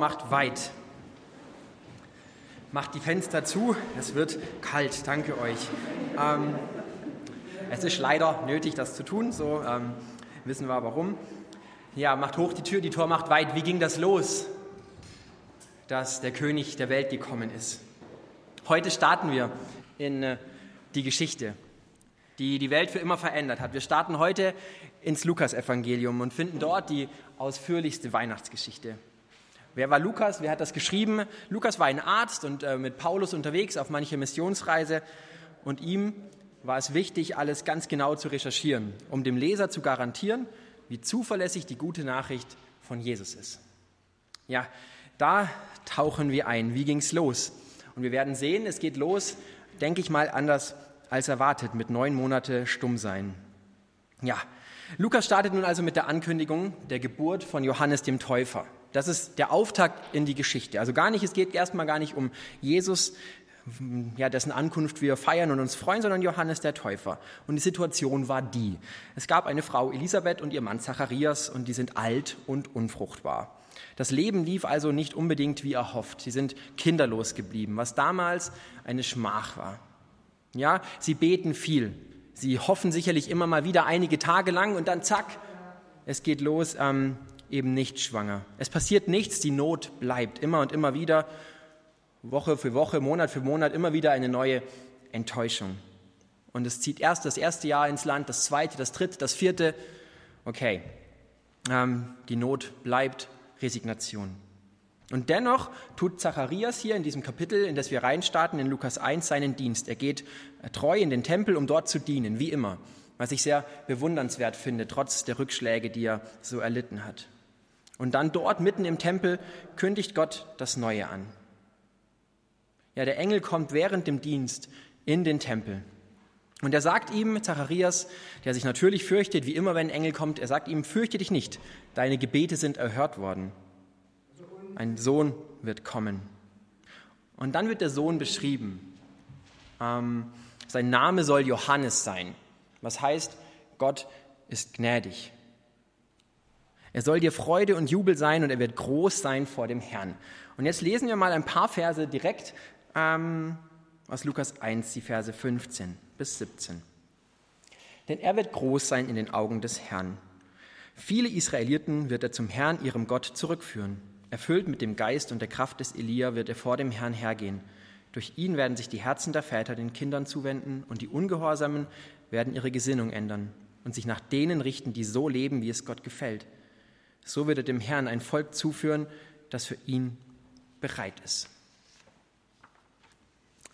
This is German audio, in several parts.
macht weit. Macht die Fenster zu, es wird kalt, danke euch. Ähm, es ist leider nötig, das zu tun, so ähm, wissen wir warum. Ja, macht hoch die Tür, die Tor macht weit. Wie ging das los, dass der König der Welt gekommen ist? Heute starten wir in äh, die Geschichte, die die Welt für immer verändert hat. Wir starten heute ins Lukasevangelium und finden dort die ausführlichste Weihnachtsgeschichte. Wer war Lukas? Wer hat das geschrieben? Lukas war ein Arzt und äh, mit Paulus unterwegs auf manche Missionsreise und ihm war es wichtig, alles ganz genau zu recherchieren, um dem Leser zu garantieren, wie zuverlässig die gute Nachricht von Jesus ist. Ja, da tauchen wir ein. Wie ging es los? Und wir werden sehen, es geht los, denke ich mal, anders als erwartet, mit neun Monate stumm sein. Ja, Lukas startet nun also mit der Ankündigung der Geburt von Johannes dem Täufer. Das ist der Auftakt in die Geschichte. Also gar nicht, es geht erstmal gar nicht um Jesus, ja, dessen Ankunft wir feiern und uns freuen, sondern Johannes der Täufer. Und die Situation war die. Es gab eine Frau Elisabeth und ihr Mann Zacharias und die sind alt und unfruchtbar. Das Leben lief also nicht unbedingt wie erhofft. Sie sind kinderlos geblieben, was damals eine Schmach war. Ja, sie beten viel. Sie hoffen sicherlich immer mal wieder einige Tage lang und dann zack, es geht los, ähm, eben nicht schwanger. Es passiert nichts, die Not bleibt immer und immer wieder. Woche für Woche, Monat für Monat immer wieder eine neue Enttäuschung. Und es zieht erst das erste Jahr ins Land, das zweite, das dritte, das vierte. Okay, ähm, die Not bleibt, Resignation. Und dennoch tut Zacharias hier in diesem Kapitel, in das wir reinstarten, in Lukas 1, seinen Dienst. Er geht treu in den Tempel, um dort zu dienen, wie immer, was ich sehr bewundernswert finde, trotz der Rückschläge, die er so erlitten hat. Und dann dort mitten im Tempel kündigt Gott das Neue an. Ja, der Engel kommt während dem Dienst in den Tempel. Und er sagt ihm, Zacharias, der sich natürlich fürchtet, wie immer, wenn ein Engel kommt, er sagt ihm, fürchte dich nicht, deine Gebete sind erhört worden. Ein Sohn wird kommen. Und dann wird der Sohn beschrieben. Ähm, sein Name soll Johannes sein, was heißt, Gott ist gnädig. Er soll dir Freude und Jubel sein und er wird groß sein vor dem Herrn. Und jetzt lesen wir mal ein paar Verse direkt ähm, aus Lukas 1, die Verse 15 bis 17. Denn er wird groß sein in den Augen des Herrn. Viele Israeliten wird er zum Herrn, ihrem Gott, zurückführen. Erfüllt mit dem Geist und der Kraft des Elia wird er vor dem Herrn hergehen. Durch ihn werden sich die Herzen der Väter den Kindern zuwenden und die Ungehorsamen werden ihre Gesinnung ändern und sich nach denen richten, die so leben, wie es Gott gefällt. So wird er dem Herrn ein Volk zuführen, das für ihn bereit ist.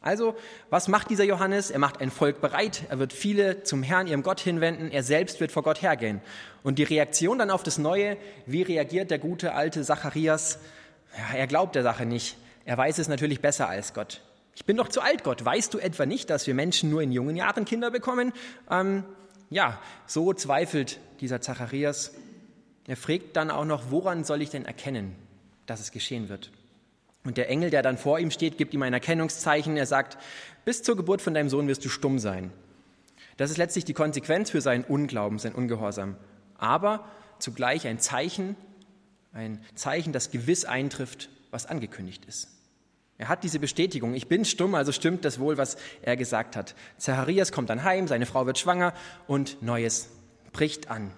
Also, was macht dieser Johannes? Er macht ein Volk bereit, er wird viele zum Herrn, ihrem Gott hinwenden, er selbst wird vor Gott hergehen. Und die Reaktion dann auf das Neue, wie reagiert der gute alte Zacharias? Ja, er glaubt der Sache nicht. Er weiß es natürlich besser als Gott. Ich bin doch zu alt, Gott. Weißt du etwa nicht, dass wir Menschen nur in jungen Jahren Kinder bekommen? Ähm, ja, so zweifelt dieser Zacharias. Er fragt dann auch noch, woran soll ich denn erkennen, dass es geschehen wird? Und der Engel, der dann vor ihm steht, gibt ihm ein Erkennungszeichen. Er sagt, bis zur Geburt von deinem Sohn wirst du stumm sein. Das ist letztlich die Konsequenz für seinen Unglauben, sein Ungehorsam. Aber zugleich ein Zeichen, ein Zeichen, das gewiss eintrifft, was angekündigt ist. Er hat diese Bestätigung, ich bin stumm, also stimmt das wohl, was er gesagt hat. Zacharias kommt dann heim, seine Frau wird schwanger und Neues bricht an.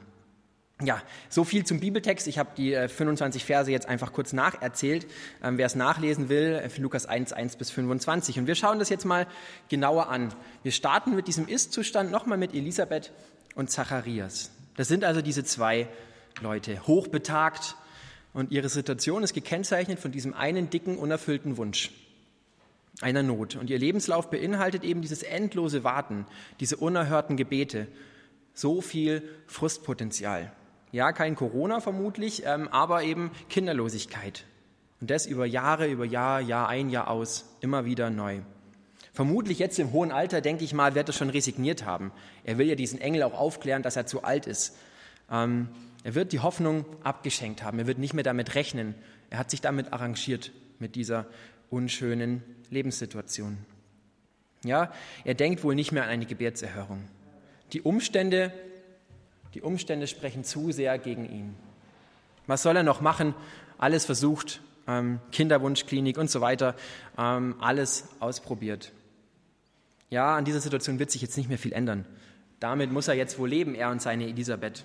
Ja, so viel zum Bibeltext. Ich habe die 25 äh, Verse jetzt einfach kurz nacherzählt. Ähm, wer es nachlesen will, äh, Lukas 1, 1 bis 25. Und wir schauen das jetzt mal genauer an. Wir starten mit diesem Ist-Zustand nochmal mit Elisabeth und Zacharias. Das sind also diese zwei Leute, hochbetagt. Und ihre Situation ist gekennzeichnet von diesem einen dicken, unerfüllten Wunsch, einer Not. Und ihr Lebenslauf beinhaltet eben dieses endlose Warten, diese unerhörten Gebete. So viel Frustpotenzial. Ja, kein Corona vermutlich, ähm, aber eben Kinderlosigkeit. Und das über Jahre, über Jahr, Jahr ein, Jahr aus, immer wieder neu. Vermutlich jetzt im hohen Alter, denke ich mal, wird er schon resigniert haben. Er will ja diesen Engel auch aufklären, dass er zu alt ist. Ähm, er wird die Hoffnung abgeschenkt haben. Er wird nicht mehr damit rechnen. Er hat sich damit arrangiert, mit dieser unschönen Lebenssituation. Ja, er denkt wohl nicht mehr an eine Gebärtserhörung. Die Umstände die Umstände sprechen zu sehr gegen ihn. Was soll er noch machen? Alles versucht, ähm, Kinderwunschklinik und so weiter, ähm, alles ausprobiert. Ja, an dieser Situation wird sich jetzt nicht mehr viel ändern. Damit muss er jetzt wohl leben, er und seine Elisabeth.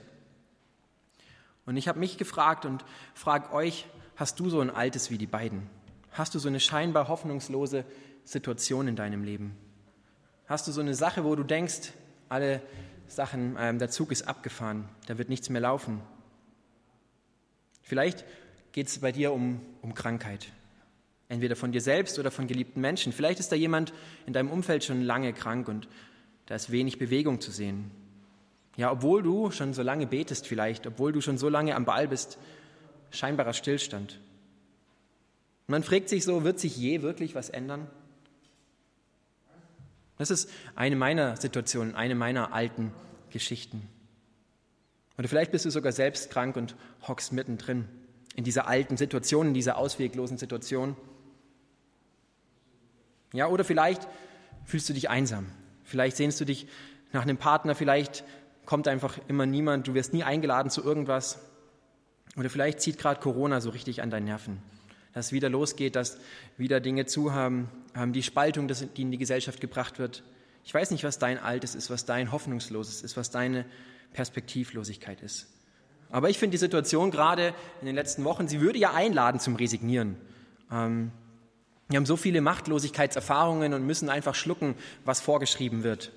Und ich habe mich gefragt und frage euch, hast du so ein altes wie die beiden? Hast du so eine scheinbar hoffnungslose Situation in deinem Leben? Hast du so eine Sache, wo du denkst, alle Sachen, ähm, der Zug ist abgefahren, da wird nichts mehr laufen? Vielleicht geht es bei dir um, um Krankheit. Entweder von dir selbst oder von geliebten Menschen. Vielleicht ist da jemand in deinem Umfeld schon lange krank und da ist wenig Bewegung zu sehen. Ja, obwohl du schon so lange betest vielleicht, obwohl du schon so lange am Ball bist, scheinbarer Stillstand. Man fragt sich so, wird sich je wirklich was ändern? Das ist eine meiner Situationen, eine meiner alten Geschichten. Oder vielleicht bist du sogar selbst krank und hockst mittendrin in dieser alten Situation, in dieser ausweglosen Situation. Ja, oder vielleicht fühlst du dich einsam. Vielleicht sehnst du dich nach einem Partner, vielleicht kommt einfach immer niemand, du wirst nie eingeladen zu irgendwas. Oder vielleicht zieht gerade Corona so richtig an deinen Nerven. Dass wieder losgeht, dass wieder Dinge zu haben, die Spaltung, die in die Gesellschaft gebracht wird. Ich weiß nicht, was dein Altes ist, was dein Hoffnungsloses ist, was deine Perspektivlosigkeit ist. Aber ich finde die Situation gerade in den letzten Wochen, sie würde ja einladen zum Resignieren. Ähm, wir haben so viele Machtlosigkeitserfahrungen und müssen einfach schlucken, was vorgeschrieben wird.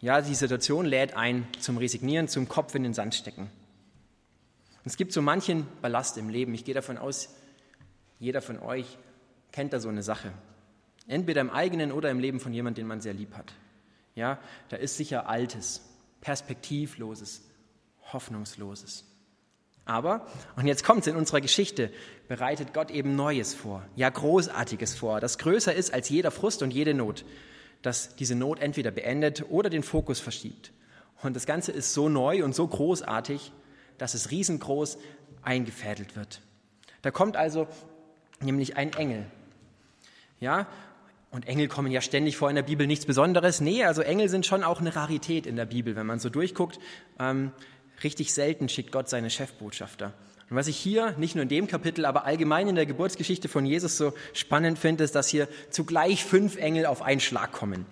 Ja, die Situation lädt ein zum Resignieren, zum Kopf in den Sand stecken. es gibt so manchen Ballast im Leben. Ich gehe davon aus, jeder von euch kennt da so eine Sache. Entweder im eigenen oder im Leben von jemandem, den man sehr lieb hat. Ja, da ist sicher Altes, Perspektivloses, Hoffnungsloses. Aber, und jetzt kommt es in unserer Geschichte, bereitet Gott eben Neues vor, ja Großartiges vor, das größer ist als jeder Frust und jede Not, das diese Not entweder beendet oder den Fokus verschiebt. Und das Ganze ist so neu und so großartig, dass es riesengroß eingefädelt wird. Da kommt also nämlich ein Engel. Ja, und Engel kommen ja ständig vor in der Bibel, nichts Besonderes. Nee, also Engel sind schon auch eine Rarität in der Bibel, wenn man so durchguckt. Ähm, richtig selten schickt Gott seine Chefbotschafter. Und was ich hier, nicht nur in dem Kapitel, aber allgemein in der Geburtsgeschichte von Jesus so spannend finde, ist, dass hier zugleich fünf Engel auf einen Schlag kommen.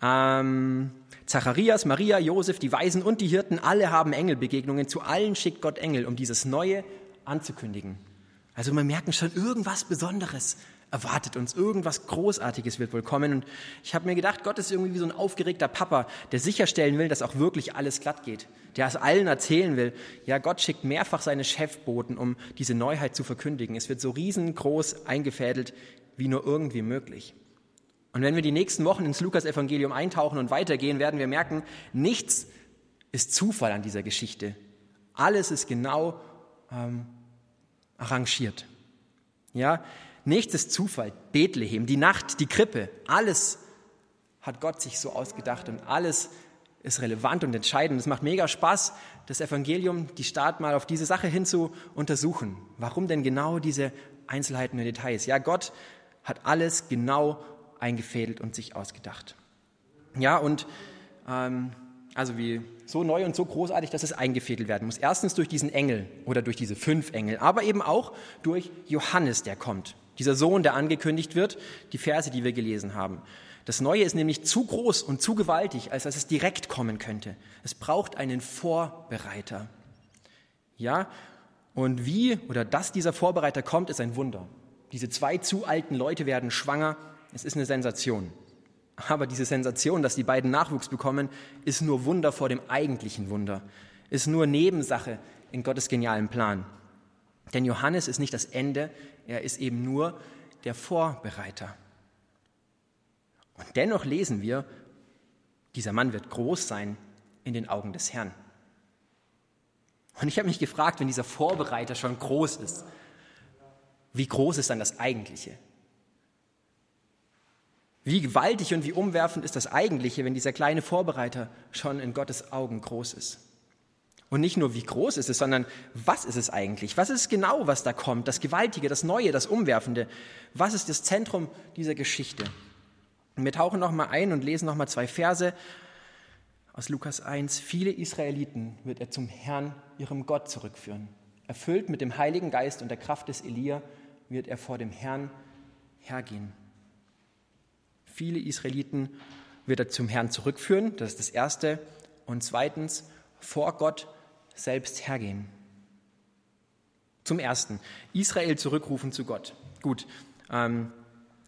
Ähm, Zacharias, Maria, Josef, die Weisen und die Hirten, alle haben Engelbegegnungen. Zu allen schickt Gott Engel, um dieses Neue anzukündigen. Also wir merken schon irgendwas Besonderes erwartet uns. Irgendwas Großartiges wird wohl kommen. Und ich habe mir gedacht, Gott ist irgendwie wie so ein aufgeregter Papa, der sicherstellen will, dass auch wirklich alles glatt geht. Der es allen erzählen will. Ja, Gott schickt mehrfach seine Chefboten, um diese Neuheit zu verkündigen. Es wird so riesengroß eingefädelt, wie nur irgendwie möglich. Und wenn wir die nächsten Wochen ins Lukas-Evangelium eintauchen und weitergehen, werden wir merken, nichts ist Zufall an dieser Geschichte. Alles ist genau ähm, arrangiert. Ja, Nichts ist Zufall. Bethlehem, die Nacht, die Krippe, alles hat Gott sich so ausgedacht und alles ist relevant und entscheidend. Es macht mega Spaß, das Evangelium, die Start mal auf diese Sache hin zu untersuchen. Warum denn genau diese Einzelheiten und Details? Ja, Gott hat alles genau eingefädelt und sich ausgedacht. Ja, und ähm, also wie so neu und so großartig, dass es eingefädelt werden muss. Erstens durch diesen Engel oder durch diese fünf Engel, aber eben auch durch Johannes, der kommt. Dieser Sohn, der angekündigt wird, die Verse, die wir gelesen haben. Das Neue ist nämlich zu groß und zu gewaltig, als dass es direkt kommen könnte. Es braucht einen Vorbereiter. Ja, und wie oder dass dieser Vorbereiter kommt, ist ein Wunder. Diese zwei zu alten Leute werden schwanger. Es ist eine Sensation. Aber diese Sensation, dass die beiden Nachwuchs bekommen, ist nur Wunder vor dem eigentlichen Wunder. Ist nur Nebensache in Gottes genialen Plan. Denn Johannes ist nicht das Ende, er ist eben nur der Vorbereiter. Und dennoch lesen wir, dieser Mann wird groß sein in den Augen des Herrn. Und ich habe mich gefragt, wenn dieser Vorbereiter schon groß ist, wie groß ist dann das Eigentliche? Wie gewaltig und wie umwerfend ist das Eigentliche, wenn dieser kleine Vorbereiter schon in Gottes Augen groß ist? Und nicht nur, wie groß ist es, sondern was ist es eigentlich? Was ist genau, was da kommt? Das Gewaltige, das Neue, das Umwerfende. Was ist das Zentrum dieser Geschichte? Und wir tauchen nochmal ein und lesen nochmal zwei Verse aus Lukas 1. Viele Israeliten wird er zum Herrn, ihrem Gott, zurückführen. Erfüllt mit dem Heiligen Geist und der Kraft des Elia wird er vor dem Herrn hergehen. Viele Israeliten wird er zum Herrn zurückführen, das ist das Erste. Und zweitens, vor Gott selbst hergehen. Zum Ersten, Israel zurückrufen zu Gott. Gut, ähm,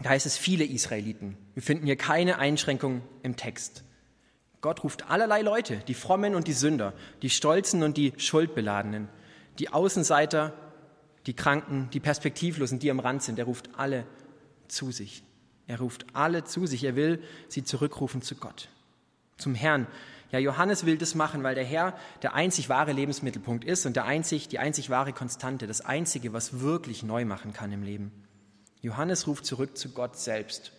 da heißt es viele Israeliten. Wir finden hier keine Einschränkung im Text. Gott ruft allerlei Leute, die Frommen und die Sünder, die Stolzen und die Schuldbeladenen, die Außenseiter, die Kranken, die Perspektivlosen, die am Rand sind. Er ruft alle zu sich. Er ruft alle zu sich. Er will sie zurückrufen zu Gott, zum Herrn. Ja, Johannes will das machen, weil der Herr der einzig wahre Lebensmittelpunkt ist und der einzig, die einzig wahre Konstante, das Einzige, was wirklich neu machen kann im Leben. Johannes ruft zurück zu Gott selbst.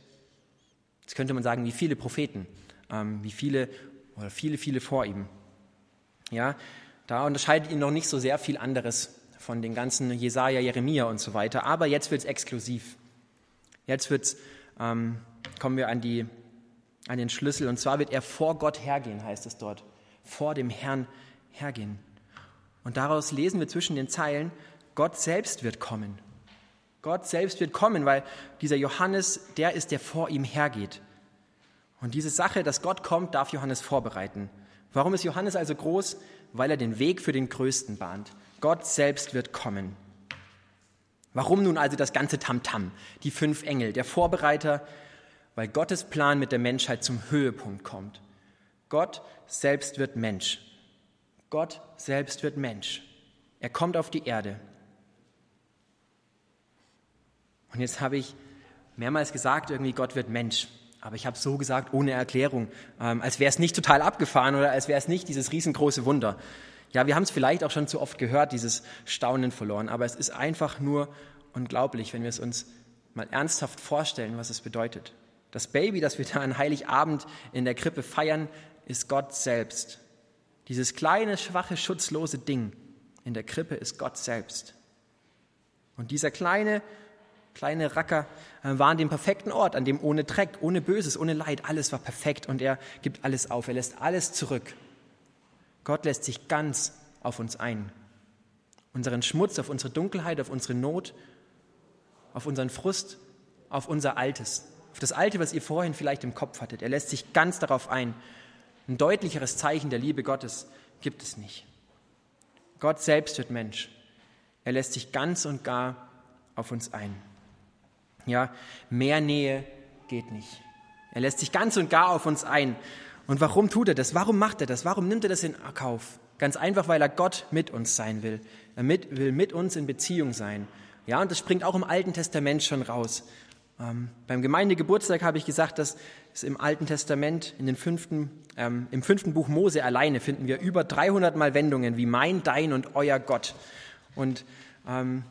Jetzt könnte man sagen, wie viele Propheten, ähm, wie viele oder viele, viele vor ihm. Ja, da unterscheidet ihn noch nicht so sehr viel anderes von den ganzen Jesaja, Jeremia und so weiter. Aber jetzt wird es exklusiv. Jetzt wird's, ähm, kommen wir an, die, an den Schlüssel. Und zwar wird er vor Gott hergehen, heißt es dort. Vor dem Herrn hergehen. Und daraus lesen wir zwischen den Zeilen, Gott selbst wird kommen. Gott selbst wird kommen, weil dieser Johannes, der ist, der vor ihm hergeht. Und diese Sache, dass Gott kommt, darf Johannes vorbereiten. Warum ist Johannes also groß? Weil er den Weg für den Größten bahnt. Gott selbst wird kommen. Warum nun also das ganze Tamtam, -Tam, die fünf Engel, der Vorbereiter? Weil Gottes Plan mit der Menschheit zum Höhepunkt kommt. Gott selbst wird Mensch. Gott selbst wird Mensch. Er kommt auf die Erde. Und jetzt habe ich mehrmals gesagt, irgendwie Gott wird Mensch. Aber ich habe so gesagt, ohne Erklärung, ähm, als wäre es nicht total abgefahren oder als wäre es nicht dieses riesengroße Wunder. Ja, wir haben es vielleicht auch schon zu oft gehört, dieses Staunen verloren, aber es ist einfach nur unglaublich, wenn wir es uns mal ernsthaft vorstellen, was es bedeutet. Das Baby, das wir da an Heiligabend in der Krippe feiern, ist Gott selbst. Dieses kleine, schwache, schutzlose Ding in der Krippe ist Gott selbst. Und dieser kleine, kleine Racker äh, war an dem perfekten Ort, an dem ohne Dreck, ohne Böses, ohne Leid, alles war perfekt und er gibt alles auf, er lässt alles zurück. Gott lässt sich ganz auf uns ein. Unseren Schmutz, auf unsere Dunkelheit, auf unsere Not, auf unseren Frust, auf unser Altes, auf das Alte, was ihr vorhin vielleicht im Kopf hattet. Er lässt sich ganz darauf ein. Ein deutlicheres Zeichen der Liebe Gottes gibt es nicht. Gott selbst wird Mensch. Er lässt sich ganz und gar auf uns ein. Ja, mehr Nähe geht nicht. Er lässt sich ganz und gar auf uns ein. Und warum tut er das? Warum macht er das? Warum nimmt er das in Kauf? Ganz einfach, weil er Gott mit uns sein will. Er mit, will mit uns in Beziehung sein. Ja, und das springt auch im Alten Testament schon raus. Ähm, beim Gemeindegeburtstag habe ich gesagt, dass es im Alten Testament, in den fünften, ähm, im fünften Buch Mose alleine finden wir über 300 Mal Wendungen wie mein, dein und euer Gott. Und ähm,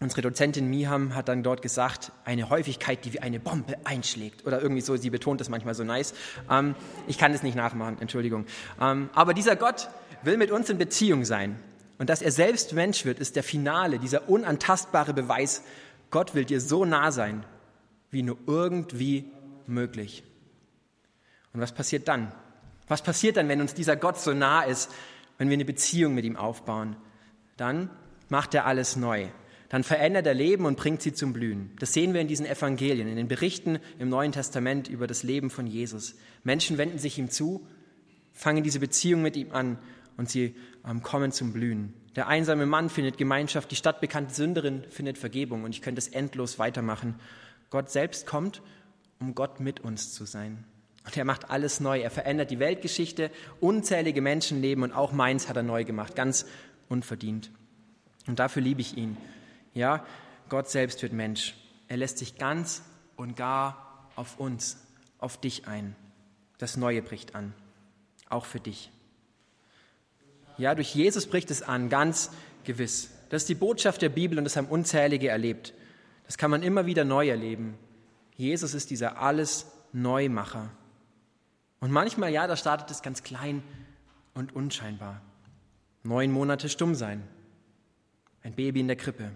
Unsere Dozentin Miham hat dann dort gesagt, eine Häufigkeit, die wie eine Bombe einschlägt. Oder irgendwie so, sie betont das manchmal so nice. Ähm, ich kann es nicht nachmachen, Entschuldigung. Ähm, aber dieser Gott will mit uns in Beziehung sein. Und dass er selbst Mensch wird, ist der Finale, dieser unantastbare Beweis. Gott will dir so nah sein, wie nur irgendwie möglich. Und was passiert dann? Was passiert dann, wenn uns dieser Gott so nah ist, wenn wir eine Beziehung mit ihm aufbauen? Dann macht er alles neu dann verändert er Leben und bringt sie zum Blühen. Das sehen wir in diesen Evangelien, in den Berichten im Neuen Testament über das Leben von Jesus. Menschen wenden sich ihm zu, fangen diese Beziehung mit ihm an und sie ähm, kommen zum Blühen. Der einsame Mann findet Gemeinschaft, die stadtbekannte Sünderin findet Vergebung und ich könnte es endlos weitermachen. Gott selbst kommt, um Gott mit uns zu sein. Und er macht alles neu. Er verändert die Weltgeschichte, unzählige Menschenleben und auch meins hat er neu gemacht, ganz unverdient. Und dafür liebe ich ihn. Ja, Gott selbst wird Mensch. Er lässt sich ganz und gar auf uns, auf dich ein. Das Neue bricht an, auch für dich. Ja, durch Jesus bricht es an, ganz gewiss. Das ist die Botschaft der Bibel und das haben unzählige erlebt. Das kann man immer wieder neu erleben. Jesus ist dieser alles Neumacher. Und manchmal, ja, da startet es ganz klein und unscheinbar. Neun Monate stumm sein. Ein Baby in der Krippe.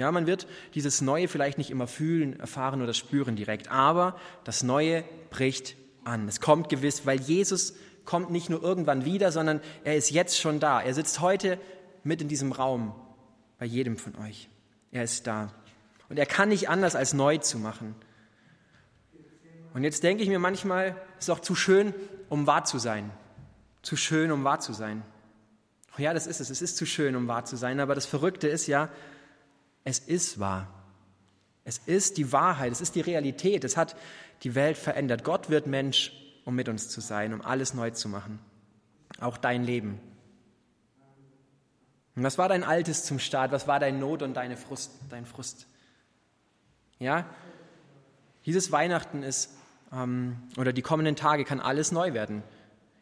Ja, man wird dieses Neue vielleicht nicht immer fühlen, erfahren oder spüren direkt, aber das Neue bricht an. Es kommt gewiss, weil Jesus kommt nicht nur irgendwann wieder, sondern er ist jetzt schon da. Er sitzt heute mit in diesem Raum bei jedem von euch. Er ist da. Und er kann nicht anders, als neu zu machen. Und jetzt denke ich mir manchmal, es ist auch zu schön, um wahr zu sein. Zu schön, um wahr zu sein. Ja, das ist es. Es ist zu schön, um wahr zu sein. Aber das Verrückte ist ja, es ist wahr. Es ist die Wahrheit. Es ist die Realität. Es hat die Welt verändert. Gott wird Mensch, um mit uns zu sein, um alles neu zu machen. Auch dein Leben. Und was war dein Altes zum Start? Was war dein Not und deine Frust, dein Frust? Ja, dieses Weihnachten ist, ähm, oder die kommenden Tage kann alles neu werden.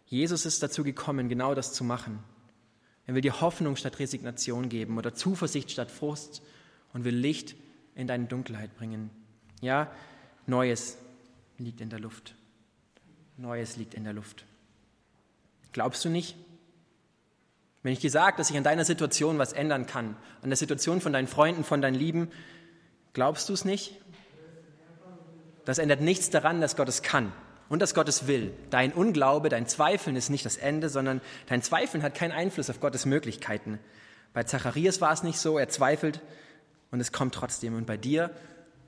Jesus ist dazu gekommen, genau das zu machen. Er will dir Hoffnung statt Resignation geben oder Zuversicht statt Frust und will Licht in deine Dunkelheit bringen. Ja, Neues liegt in der Luft. Neues liegt in der Luft. Glaubst du nicht? Wenn ich dir sage, dass sich an deiner Situation was ändern kann, an der Situation von deinen Freunden, von deinen Lieben, glaubst du es nicht? Das ändert nichts daran, dass Gott es kann und dass Gott es will. Dein Unglaube, dein Zweifeln ist nicht das Ende, sondern dein Zweifeln hat keinen Einfluss auf Gottes Möglichkeiten. Bei Zacharias war es nicht so, er zweifelt und es kommt trotzdem. Und bei dir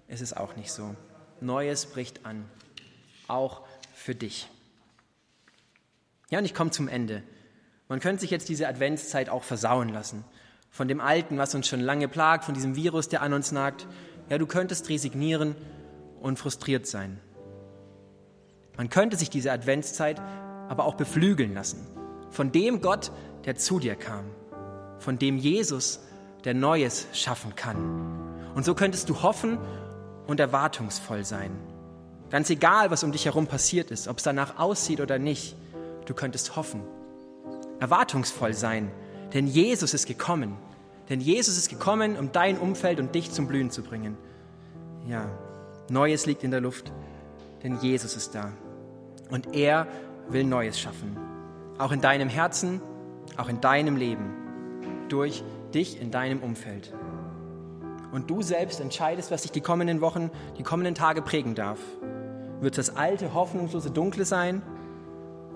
ist es auch nicht so. Neues bricht an, auch für dich. Ja, und ich komme zum Ende. Man könnte sich jetzt diese Adventszeit auch versauen lassen. Von dem Alten, was uns schon lange plagt, von diesem Virus, der an uns nagt. Ja, du könntest resignieren und frustriert sein. Man könnte sich diese Adventszeit aber auch beflügeln lassen. Von dem Gott, der zu dir kam. Von dem Jesus, der Neues schaffen kann. Und so könntest du hoffen und erwartungsvoll sein. Ganz egal, was um dich herum passiert ist, ob es danach aussieht oder nicht, du könntest hoffen erwartungsvoll sein, denn Jesus ist gekommen. Denn Jesus ist gekommen, um dein Umfeld und dich zum Blühen zu bringen. Ja, Neues liegt in der Luft, denn Jesus ist da. Und er will Neues schaffen. Auch in deinem Herzen, auch in deinem Leben, durch dich in deinem Umfeld. Und du selbst entscheidest, was dich die kommenden Wochen, die kommenden Tage prägen darf. Wird das alte, hoffnungslose Dunkle sein?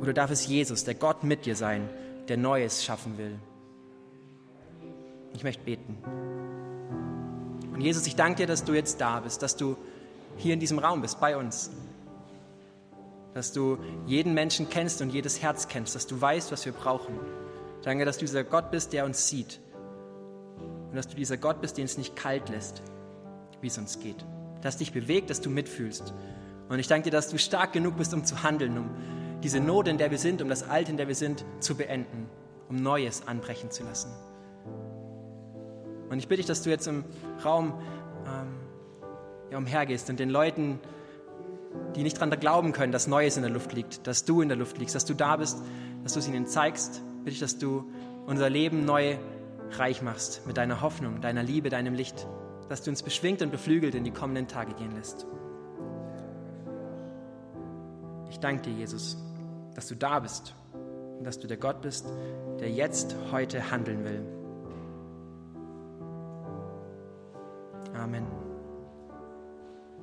Oder darf es Jesus, der Gott mit dir sein, der Neues schaffen will. Ich möchte beten. Und Jesus, ich danke dir, dass du jetzt da bist, dass du hier in diesem Raum bist, bei uns. Dass du jeden Menschen kennst und jedes Herz kennst, dass du weißt, was wir brauchen. Danke, dass du dieser Gott bist, der uns sieht. Und dass du dieser Gott bist, den es nicht kalt lässt, wie es uns geht. Dass dich bewegt, dass du mitfühlst. Und ich danke dir, dass du stark genug bist, um zu handeln, um diese Not, in der wir sind, um das Alte, in der wir sind, zu beenden, um Neues anbrechen zu lassen. Und ich bitte dich, dass du jetzt im Raum ähm, ja, umhergehst und den Leuten, die nicht daran glauben können, dass Neues in der Luft liegt, dass du in der Luft liegst, dass du da bist, dass du es ihnen zeigst, bitte ich, dass du unser Leben neu reich machst mit deiner Hoffnung, deiner Liebe, deinem Licht, dass du uns beschwingt und beflügelt in die kommenden Tage gehen lässt. Ich danke dir, Jesus dass du da bist und dass du der Gott bist, der jetzt, heute handeln will. Amen.